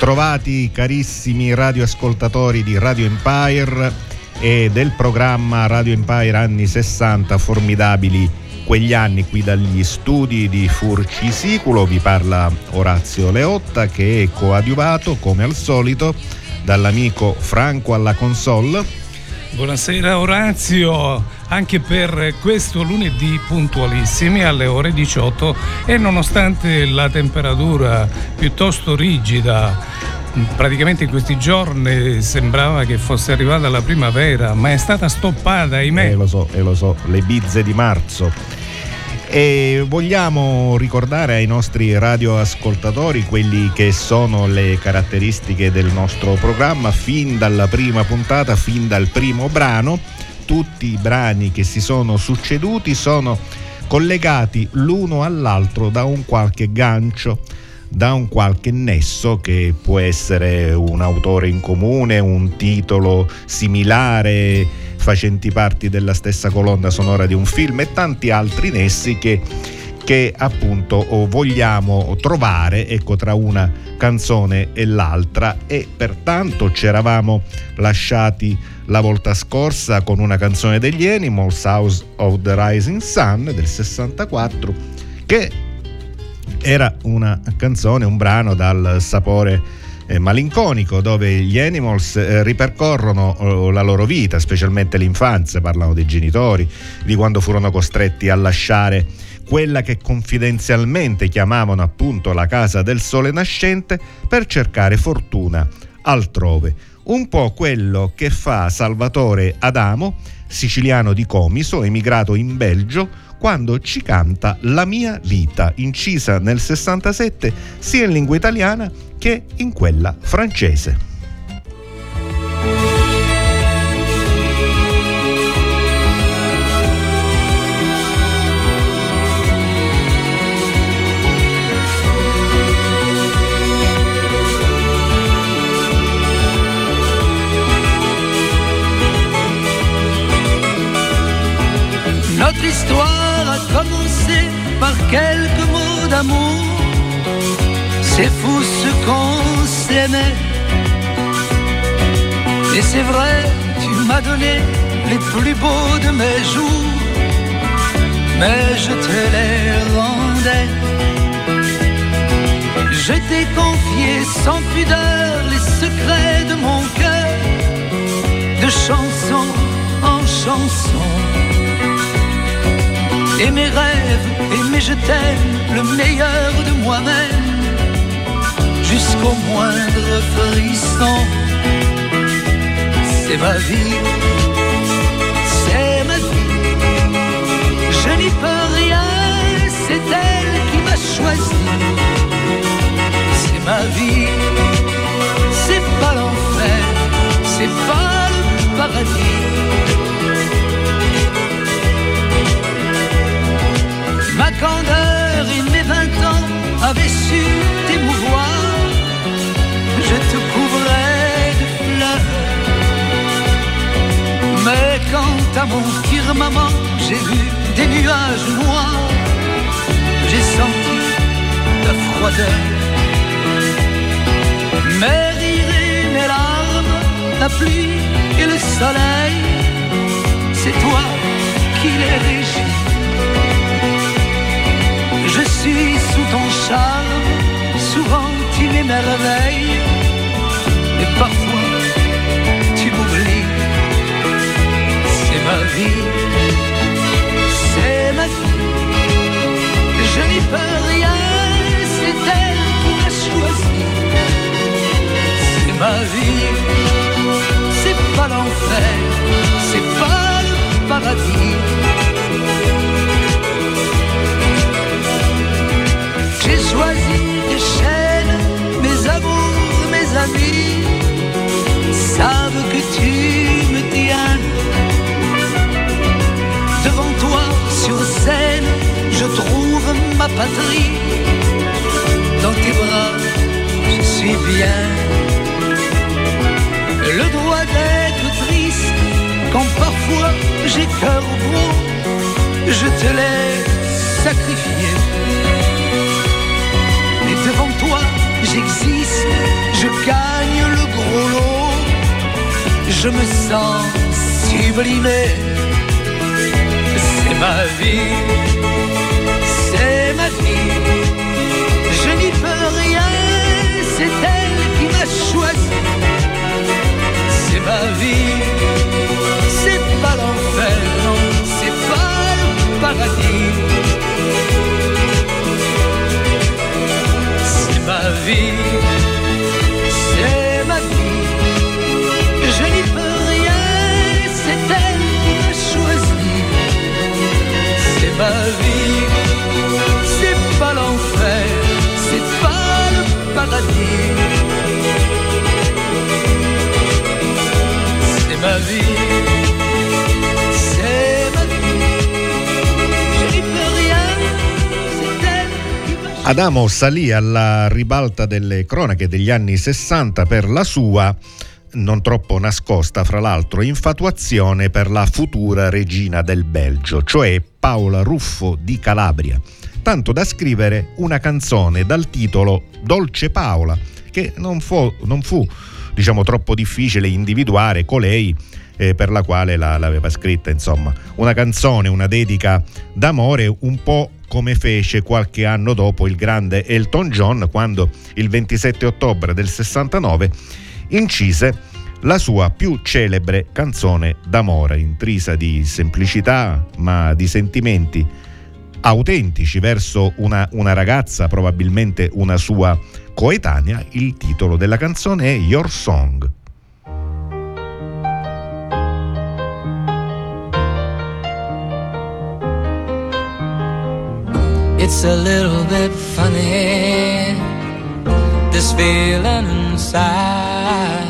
Bentrovati carissimi radioascoltatori di Radio Empire e del programma Radio Empire anni 60 formidabili quegli anni qui dagli studi di Furci Siculo vi parla Orazio Leotta che è coadiuvato come al solito dall'amico Franco alla console. Buonasera Orazio, anche per questo lunedì puntualissimi alle ore 18 e nonostante la temperatura piuttosto rigida praticamente in questi giorni sembrava che fosse arrivata la primavera, ma è stata stoppata, ahimè. Eh, lo so, eh, lo so, le bizze di marzo. E vogliamo ricordare ai nostri radioascoltatori quelli che sono le caratteristiche del nostro programma fin dalla prima puntata, fin dal primo brano. Tutti i brani che si sono succeduti sono collegati l'uno all'altro da un qualche gancio da un qualche nesso che può essere un autore in comune, un titolo similare facenti parte della stessa colonna sonora di un film e tanti altri nessi che, che appunto vogliamo trovare ecco, tra una canzone e l'altra. E pertanto ci eravamo lasciati la volta scorsa con una canzone degli Animals, House of the Rising Sun del 64 che era una canzone, un brano dal sapore eh, malinconico dove gli animals eh, ripercorrono oh, la loro vita, specialmente l'infanzia, parlano dei genitori, di quando furono costretti a lasciare quella che confidenzialmente chiamavano appunto la casa del sole nascente per cercare fortuna altrove. Un po' quello che fa Salvatore Adamo, siciliano di Comiso, emigrato in Belgio, quando ci canta La mia vita, incisa nel 67 sia in lingua italiana che in quella francese. Notre histoire commencer par quelques mots d'amour. C'est fou ce qu'on s'aimait. Et c'est vrai, tu m'as donné les plus beaux de mes jours. Mais je te les rendais. Je t'ai confié sans pudeur les secrets de mon cœur, de chanson en chanson et mes rêves, et mes je t'aime, le meilleur de moi-même, jusqu'au moindre frisson. C'est ma vie, c'est ma vie, je n'y peux rien, c'est elle qui m'a choisi. C'est ma vie, c'est pas l'enfer, c'est pas le paradis. Candeur et mes vingt ans avaient su t'émouvoir. Je te couvrais de fleurs. Mais quand à mon firmament j'ai vu des nuages noirs, j'ai senti ta froideur. Mes rires et mes larmes, la pluie et le soleil, c'est toi qui les régis suis sous ton charme, souvent tu m'émerveilles, et parfois tu m'oublies. C'est ma vie, c'est ma vie, je n'y peux rien, c'est elle qui m'a choisi. C'est ma vie, c'est pas l'enfer, c'est pas le paradis. Je me sens sublimé. C'est ma vie, c'est ma vie. Je n'y peux rien, c'est elle qui m'a choisi. C'est ma vie, c'est pas l'enfer, c'est pas le paradis. C'est ma vie ma vie. C'est pas l'enfer, c'est pas le paradis. C'est ma vie, Adamo salì alla ribalta delle cronache degli anni 60 per la sua non troppo nascosta, fra l'altro, infatuazione per la futura regina del Belgio, cioè Paola Ruffo di Calabria, tanto da scrivere una canzone dal titolo Dolce Paola, che non fu, non fu diciamo, troppo difficile individuare colei eh, per la quale la, l'aveva scritta, insomma, una canzone, una dedica d'amore un po' come fece qualche anno dopo il grande Elton John quando il 27 ottobre del 69 incise la sua più celebre canzone d'amore, intrisa di semplicità ma di sentimenti autentici verso una, una ragazza, probabilmente una sua coetanea. Il titolo della canzone è Your Song. It's a little bit funny, this feeling inside.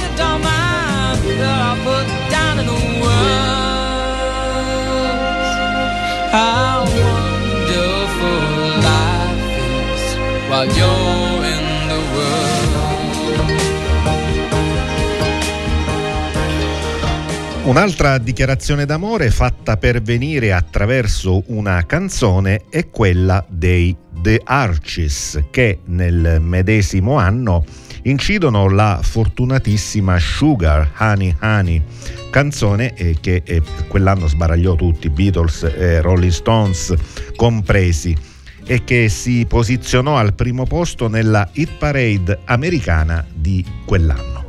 How. Un'altra dichiarazione d'amore fatta pervenire attraverso una canzone è quella dei The Arches che nel medesimo anno incidono la fortunatissima Sugar Honey Honey, canzone eh, che eh, quell'anno sbaragliò tutti, Beatles e Rolling Stones compresi e che si posizionò al primo posto nella hit parade americana di quell'anno.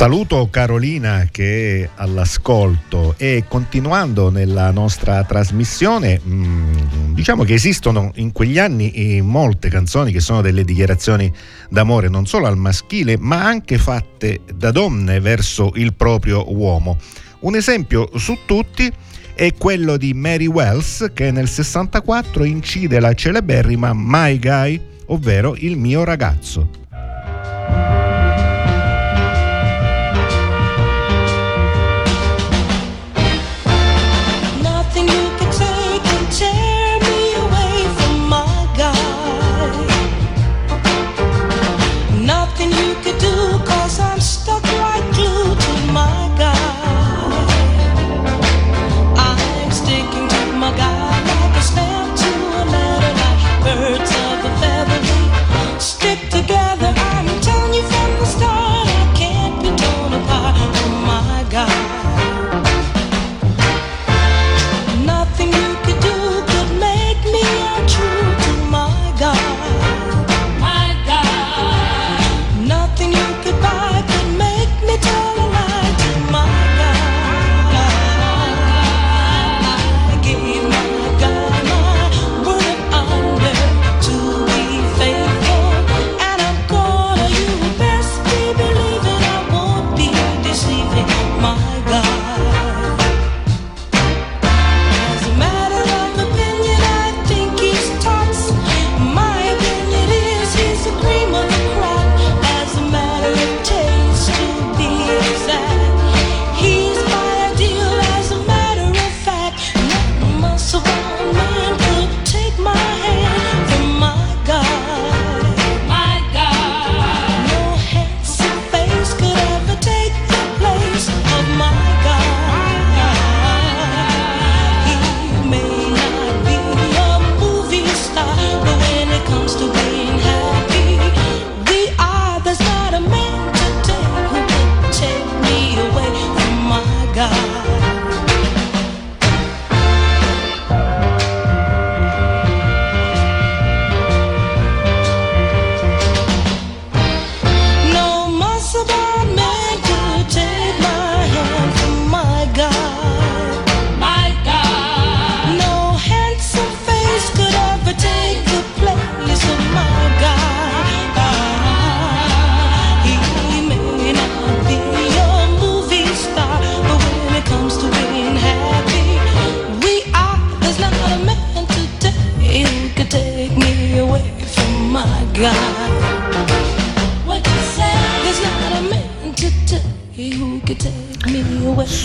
Saluto Carolina che è all'ascolto e continuando nella nostra trasmissione mm, diciamo che esistono in quegli anni eh, molte canzoni che sono delle dichiarazioni d'amore non solo al maschile ma anche fatte da donne verso il proprio uomo. Un esempio su tutti è quello di Mary Wells che nel 64 incide la celeberrima My Guy, ovvero Il mio ragazzo.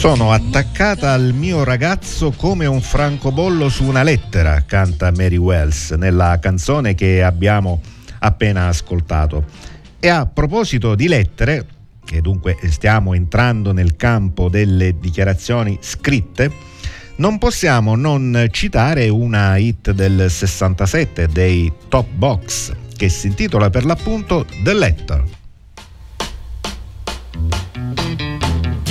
Sono attaccata al mio ragazzo come un francobollo su una lettera, canta Mary Wells nella canzone che abbiamo appena ascoltato. E a proposito di lettere, che dunque stiamo entrando nel campo delle dichiarazioni scritte, non possiamo non citare una hit del 67 dei Top Box che si intitola per l'appunto The Letter.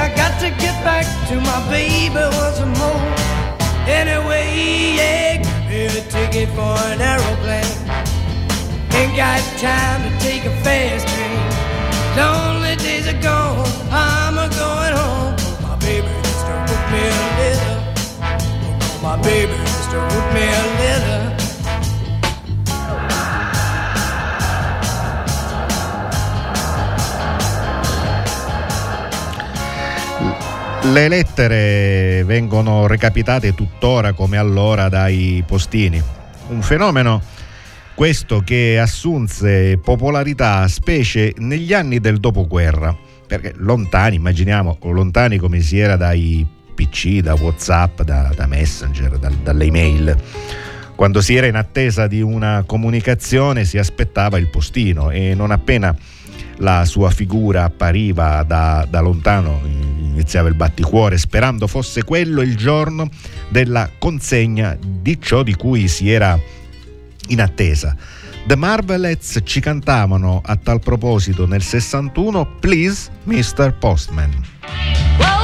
I got to get back to my baby once more? Anyway, yeah, me a ticket for an aeroplane. Ain't got time to take a fast train. Lonely days are gone, I'm a going home. My baby just wrote me a letter. Oh, my baby just wrote me a letter. Le lettere vengono recapitate tuttora come allora dai postini. Un fenomeno questo che assunse popolarità specie negli anni del dopoguerra, perché lontani, immaginiamo, lontani come si era dai PC, da Whatsapp, da, da Messenger, da- dalle email. Quando si era in attesa di una comunicazione si aspettava il postino e non appena la sua figura appariva da, da lontano iniziava il batticuore sperando fosse quello il giorno della consegna di ciò di cui si era in attesa. The Marvelettes ci cantavano a tal proposito nel 61 Please Mr. Postman.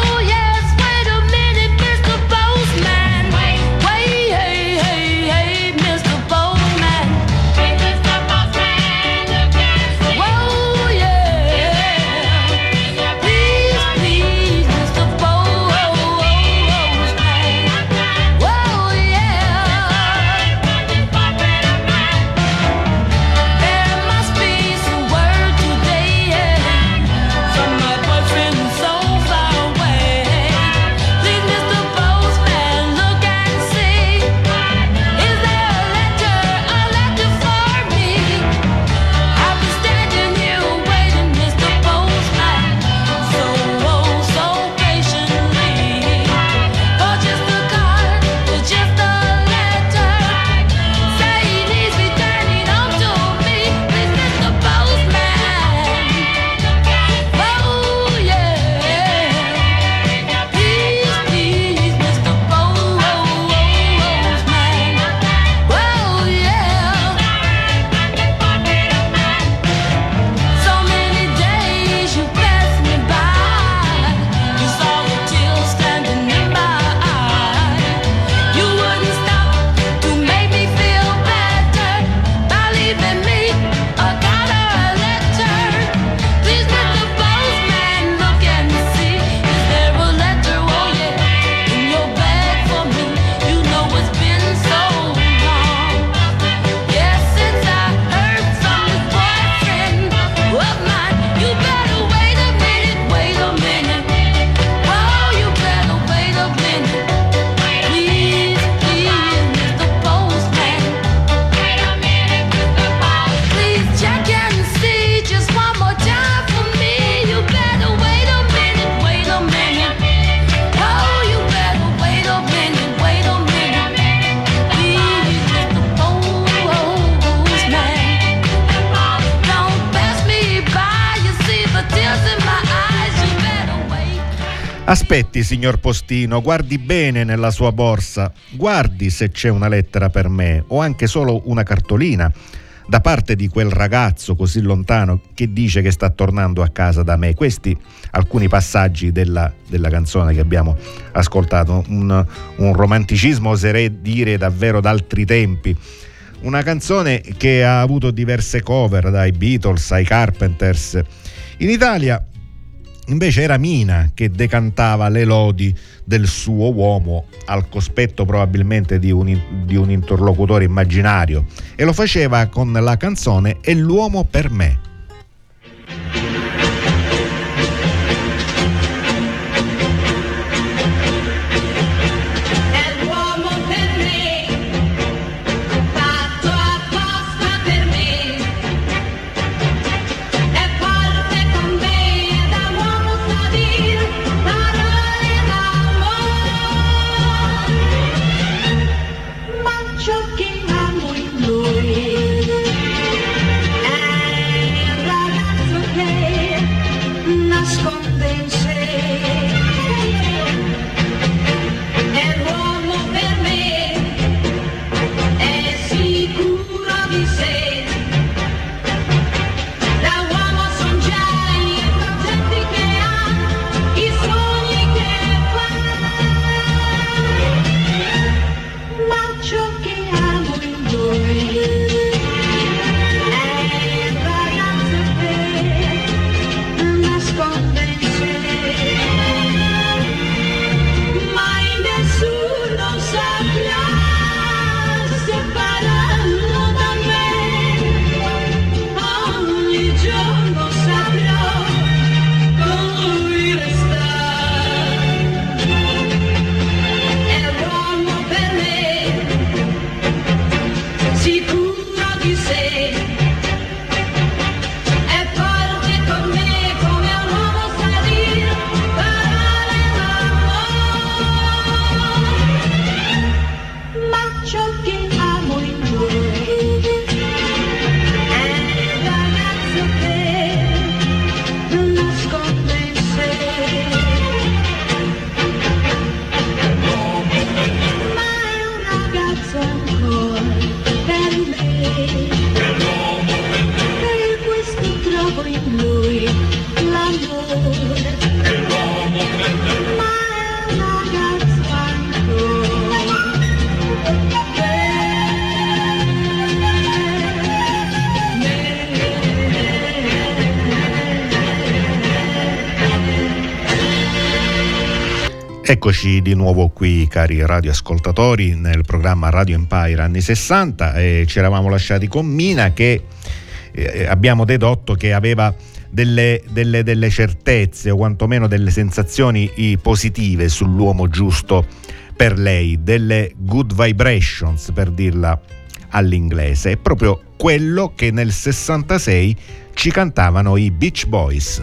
Aspetti, signor Postino, guardi bene nella sua borsa, guardi se c'è una lettera per me o anche solo una cartolina da parte di quel ragazzo così lontano che dice che sta tornando a casa da me. Questi alcuni passaggi della, della canzone che abbiamo ascoltato, un, un romanticismo oserei dire davvero d'altri tempi. Una canzone che ha avuto diverse cover dai Beatles ai Carpenters. In Italia Invece era Mina che decantava le lodi del suo uomo al cospetto probabilmente di un, di un interlocutore immaginario e lo faceva con la canzone È l'uomo per me. Eccoci di nuovo qui, cari radioascoltatori, nel programma Radio Empire anni 60 e ci eravamo lasciati con Mina che eh, abbiamo dedotto che aveva delle, delle- delle certezze o quantomeno delle sensazioni eh, positive sull'uomo giusto per lei, delle good vibrations per dirla all'inglese. È proprio quello che nel 66 ci cantavano i Beach Boys.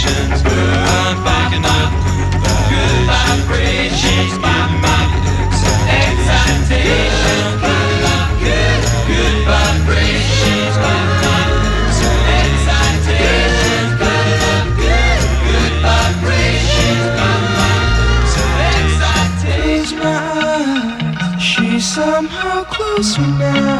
vibrations. I'm picking up good vibrations. Give my excitation. Good, good vibrations. Excitation. Good, good vibrations. She's somehow closer now.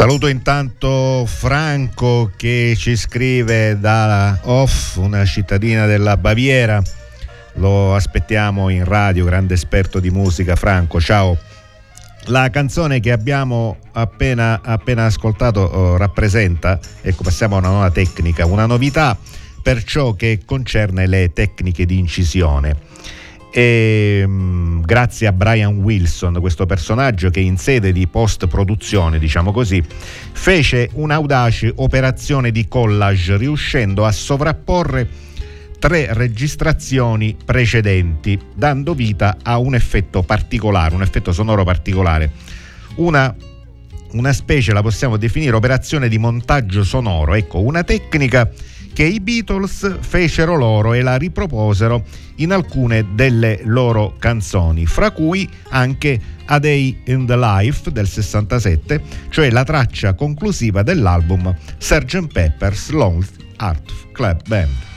Saluto intanto Franco che ci scrive da Hof, una cittadina della Baviera. Lo aspettiamo in radio, grande esperto di musica. Franco, ciao. La canzone che abbiamo appena, appena ascoltato eh, rappresenta, ecco passiamo a una nuova tecnica, una novità per ciò che concerne le tecniche di incisione. E, mh, grazie a Brian Wilson, questo personaggio che in sede di post-produzione, diciamo così, fece un'audace operazione di collage riuscendo a sovrapporre tre registrazioni precedenti, dando vita a un effetto particolare, un effetto sonoro particolare. Una, una specie, la possiamo definire, operazione di montaggio sonoro, ecco, una tecnica che i Beatles fecero loro e la riproposero in alcune delle loro canzoni, fra cui anche A Day in the Life del 67, cioè la traccia conclusiva dell'album Sgt. Pepper's Lonely Heart Club Band.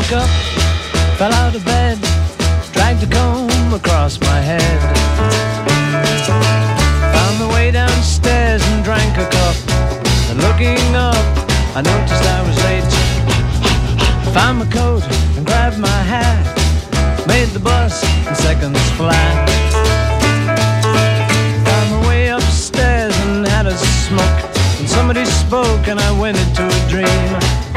Woke up, fell out of bed, dragged a comb across my head. Found my way downstairs and drank a cup. And looking up, I noticed I was late. Found my coat and grabbed my hat. Made the bus in seconds flat. Found my way upstairs and had a smoke. And somebody spoke and I went into a dream.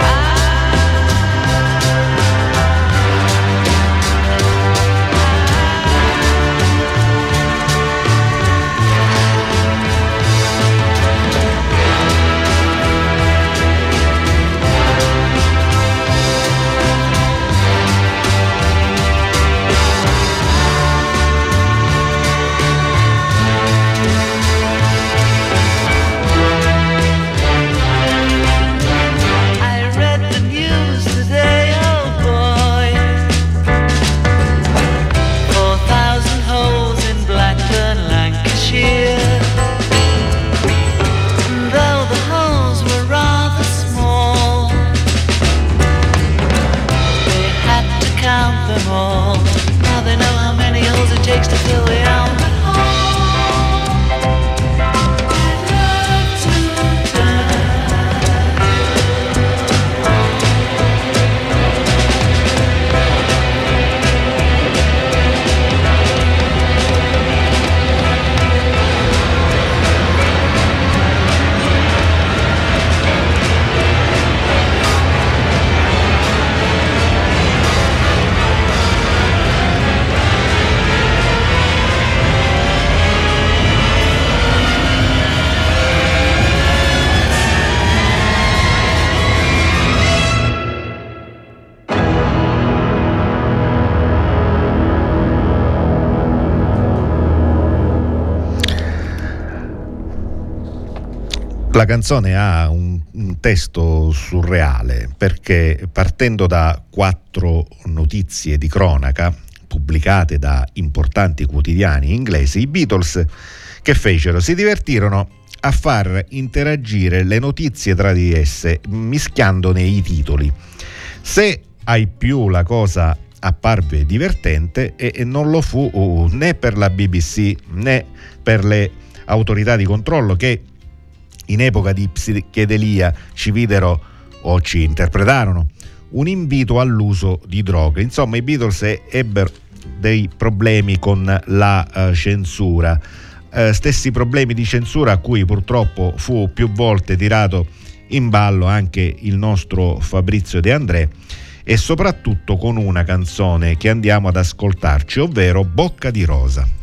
La canzone ha un, un testo surreale perché partendo da quattro notizie di cronaca pubblicate da importanti quotidiani inglesi, i Beatles che fecero? Si divertirono a far interagire le notizie tra di esse, mischiandone i titoli. Se ai più la cosa apparve divertente e, non lo fu né per la BBC né per le autorità di controllo che in epoca di psichedelia ci videro o ci interpretarono un invito all'uso di droghe. Insomma, i Beatles ebbero dei problemi con la uh, censura, uh, stessi problemi di censura a cui purtroppo fu più volte tirato in ballo anche il nostro Fabrizio De André e soprattutto con una canzone che andiamo ad ascoltarci, ovvero Bocca di Rosa.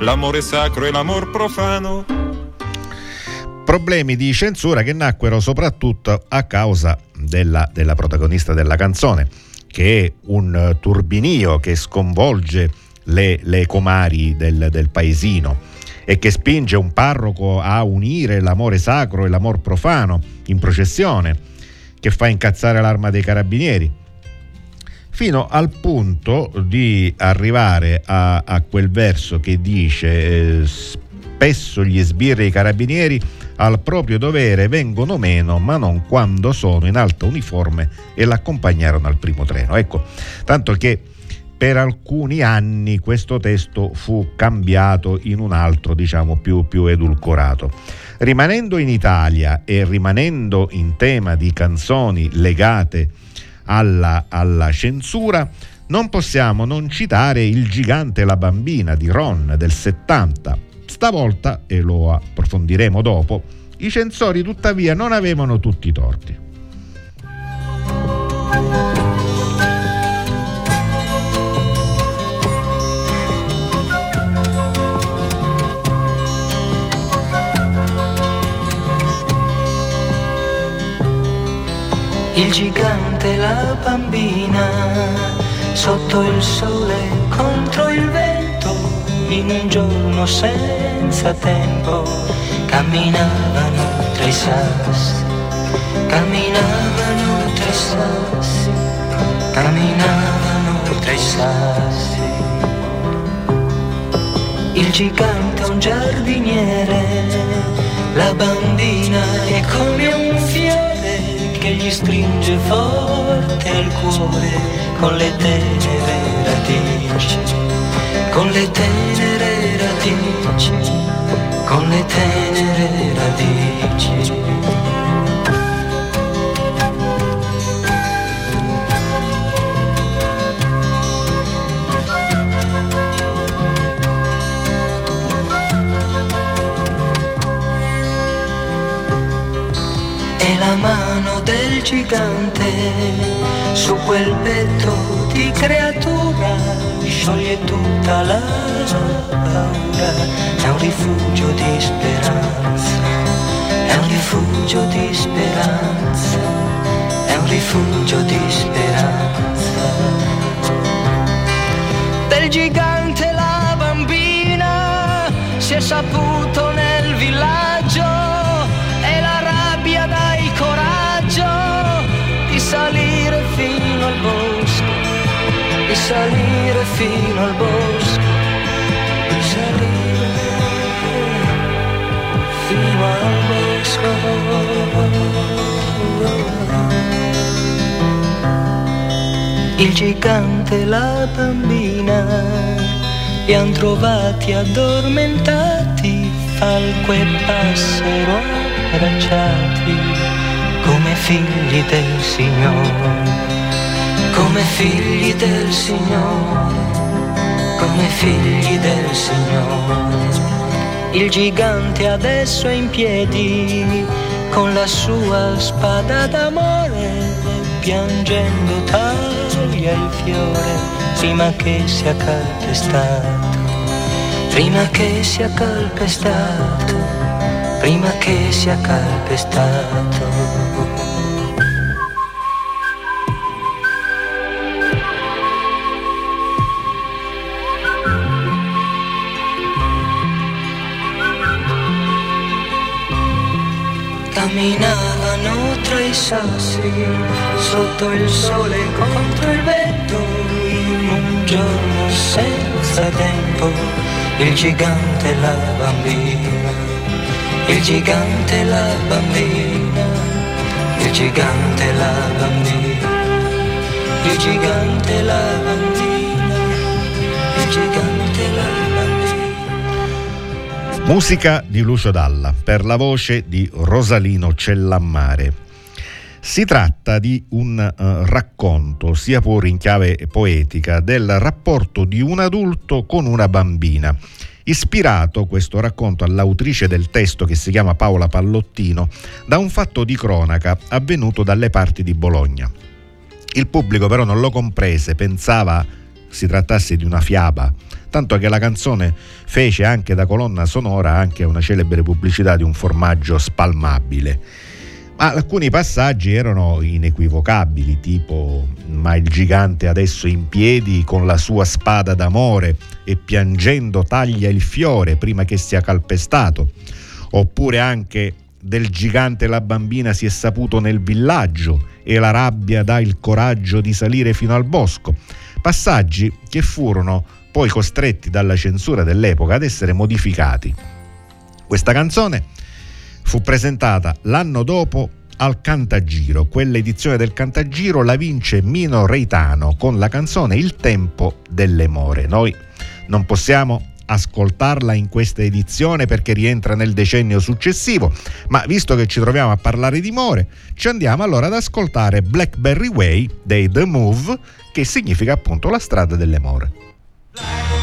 l'amore sacro e l'amor profano. Problemi di censura che nacquero soprattutto a causa della, della protagonista della canzone, che è un eh, turbinio che sconvolge le, le comari del, del paesino e che spinge un parroco a unire l'amore sacro e l'amor profano in processione, che fa incazzare l'arma dei carabinieri, fino al punto di arrivare a, a quel verso che dice eh, spesso gli sbirri e i carabinieri al proprio dovere vengono meno, ma non quando sono in alta uniforme e l'accompagnarono al primo treno. Ecco, tanto che per alcuni anni questo testo fu cambiato in un altro, diciamo, più, più edulcorato. Rimanendo in Italia e rimanendo in tema di canzoni legate alla, alla censura, non possiamo non citare Il gigante e la bambina di Ron del 70. Stavolta, e lo approfondiremo dopo, I censori tuttavia non avevano tutti i torti. Il gigante e la bambina sotto il sole contro il vento in un giorno senza tempo camminavano tra i sassi camminavano tra i sassi camminavano tra i sassi. Il gigante è un giardiniere la bambina è come un fiore che gli stringe forte il cuore con le tenere radici, con le tenere radici, con le tenere radici. Gigante su quel petto di creatura scioglie tutta la paura. È un rifugio di speranza, è un rifugio di speranza, è un rifugio di speranza. Del gigante la bambina si è saputo nel villaggio salire fino al bosco, di salire fino al bosco, di salire fino al bosco. Il gigante e la bambina li han trovati addormentati, falco e passero abbracciati come figli del Signore, come figli del Signore, come figli del Signore. Il gigante adesso è in piedi con la sua spada d'amore, piangendo taglia il fiore prima che sia calpestato, prima che sia calpestato, prima che sia calpestato. Camminavano tra i sassi, sotto il sole contro il vento, in un giorno senza tempo, il gigante e la bambina, il gigante e la bambina, il gigante e la bambina, il gigante e la bambina, il gigante. Musica di Lucio Dalla per la voce di Rosalino Cellammare. Si tratta di un eh, racconto, sia pure in chiave poetica, del rapporto di un adulto con una bambina. Ispirato questo racconto all'autrice del testo che si chiama Paola Pallottino da un fatto di cronaca avvenuto dalle parti di Bologna. Il pubblico però non lo comprese, pensava si trattasse di una fiaba, tanto che la canzone fece anche da colonna sonora anche una celebre pubblicità di un formaggio spalmabile. Ma alcuni passaggi erano inequivocabili, tipo ma il gigante adesso in piedi con la sua spada d'amore e piangendo taglia il fiore prima che sia calpestato, oppure anche del gigante la bambina si è saputo nel villaggio e la rabbia dà il coraggio di salire fino al bosco. Passaggi che furono poi costretti dalla censura dell'epoca ad essere modificati. Questa canzone fu presentata l'anno dopo al Cantagiro. Quell'edizione del Cantagiro la vince Mino Reitano con la canzone Il tempo delle more. Noi non possiamo ascoltarla in questa edizione perché rientra nel decennio successivo, ma visto che ci troviamo a parlare di more, ci andiamo allora ad ascoltare Blackberry Way dei The Move, che significa appunto la strada delle more. Black.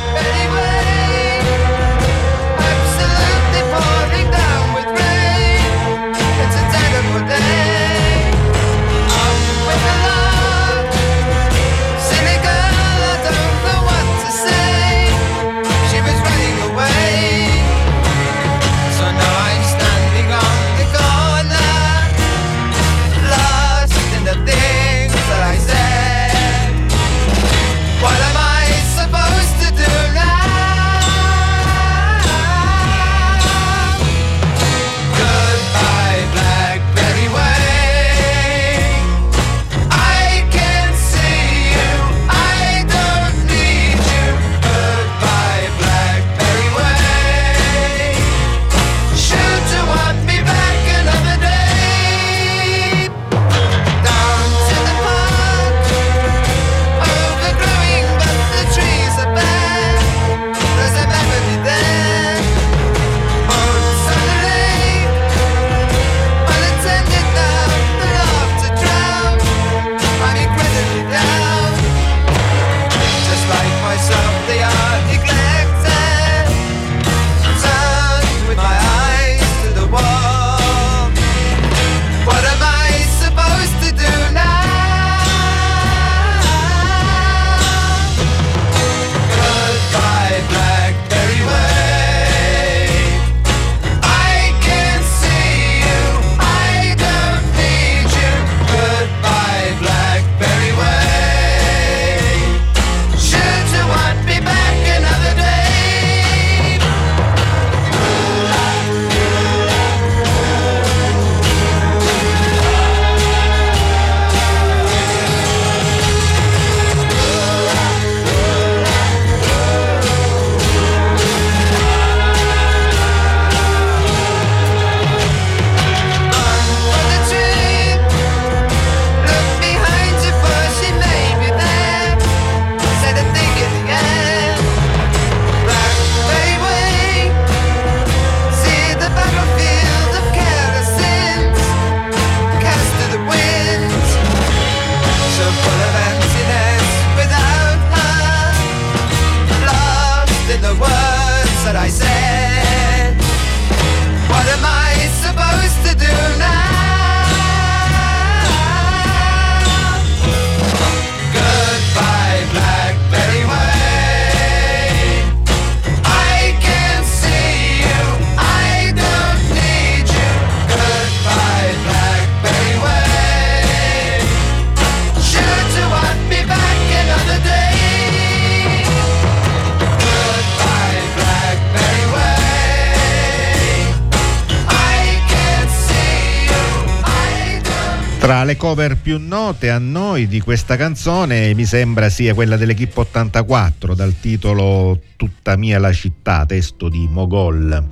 Le cover più note a noi di questa canzone mi sembra sia quella dell'Equipe 84 dal titolo Tutta mia la città, testo di Mogol,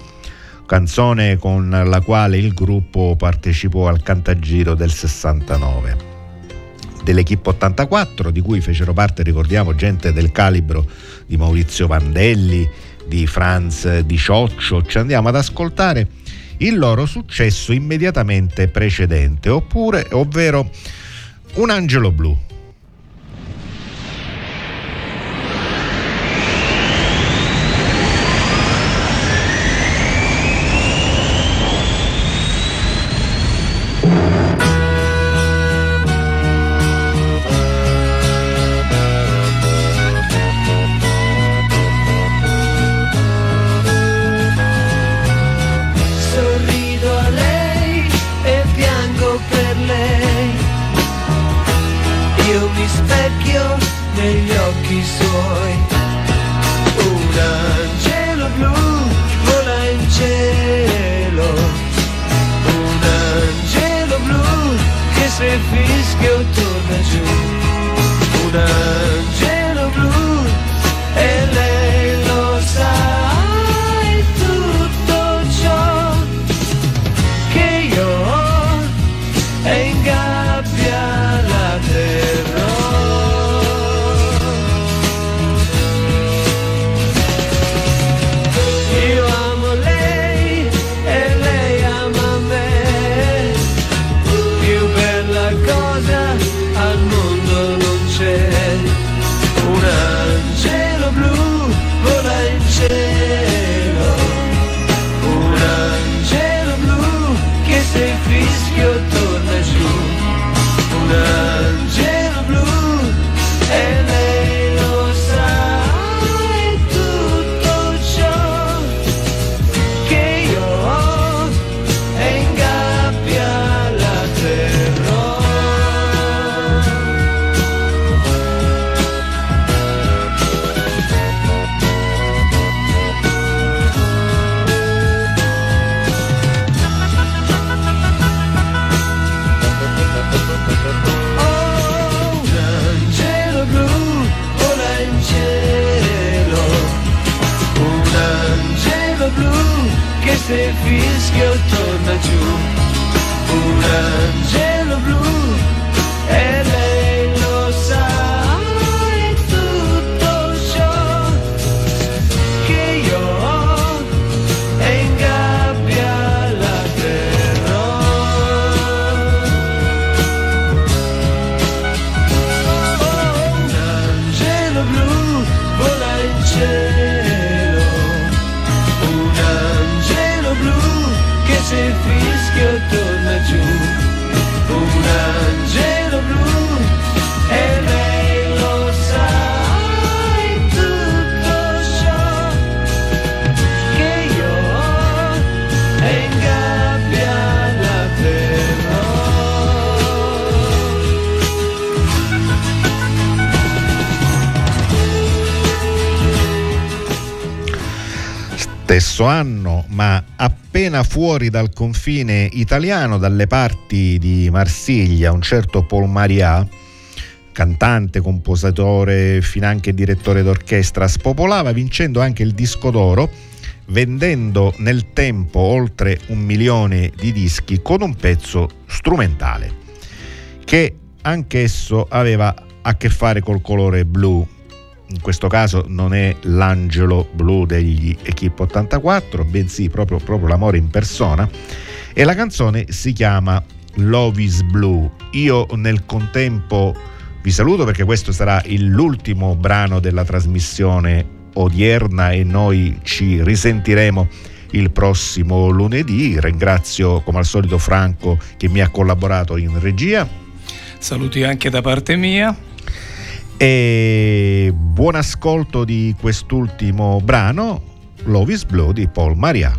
canzone con la quale il gruppo partecipò al Cantagiro del 69. Dell'Equipe 84 di cui fecero parte, ricordiamo, gente del calibro di Maurizio Vandelli, di Franz Di Cioccio, ci andiamo ad ascoltare il loro successo immediatamente precedente, oppure, ovvero Un angelo blu. Stesso anno, ma appena fuori dal confine italiano, dalle parti di Marsiglia, un certo Paul Maria, cantante, compositore, finanche direttore d'orchestra, spopolava vincendo anche il disco d'oro, vendendo nel tempo oltre un milione di dischi con un pezzo strumentale, che anch'esso aveva a che fare col colore blu. In questo caso non è l'angelo blu degli Equipe 84, bensì proprio, proprio l'amore in persona. E la canzone si chiama Love is Blue. Io nel contempo vi saluto perché questo sarà l'ultimo brano della trasmissione odierna e noi ci risentiremo il prossimo lunedì. Ringrazio come al solito Franco che mi ha collaborato in regia. Saluti anche da parte mia. E buon ascolto di quest'ultimo brano, Love is Blue di Paul Maria.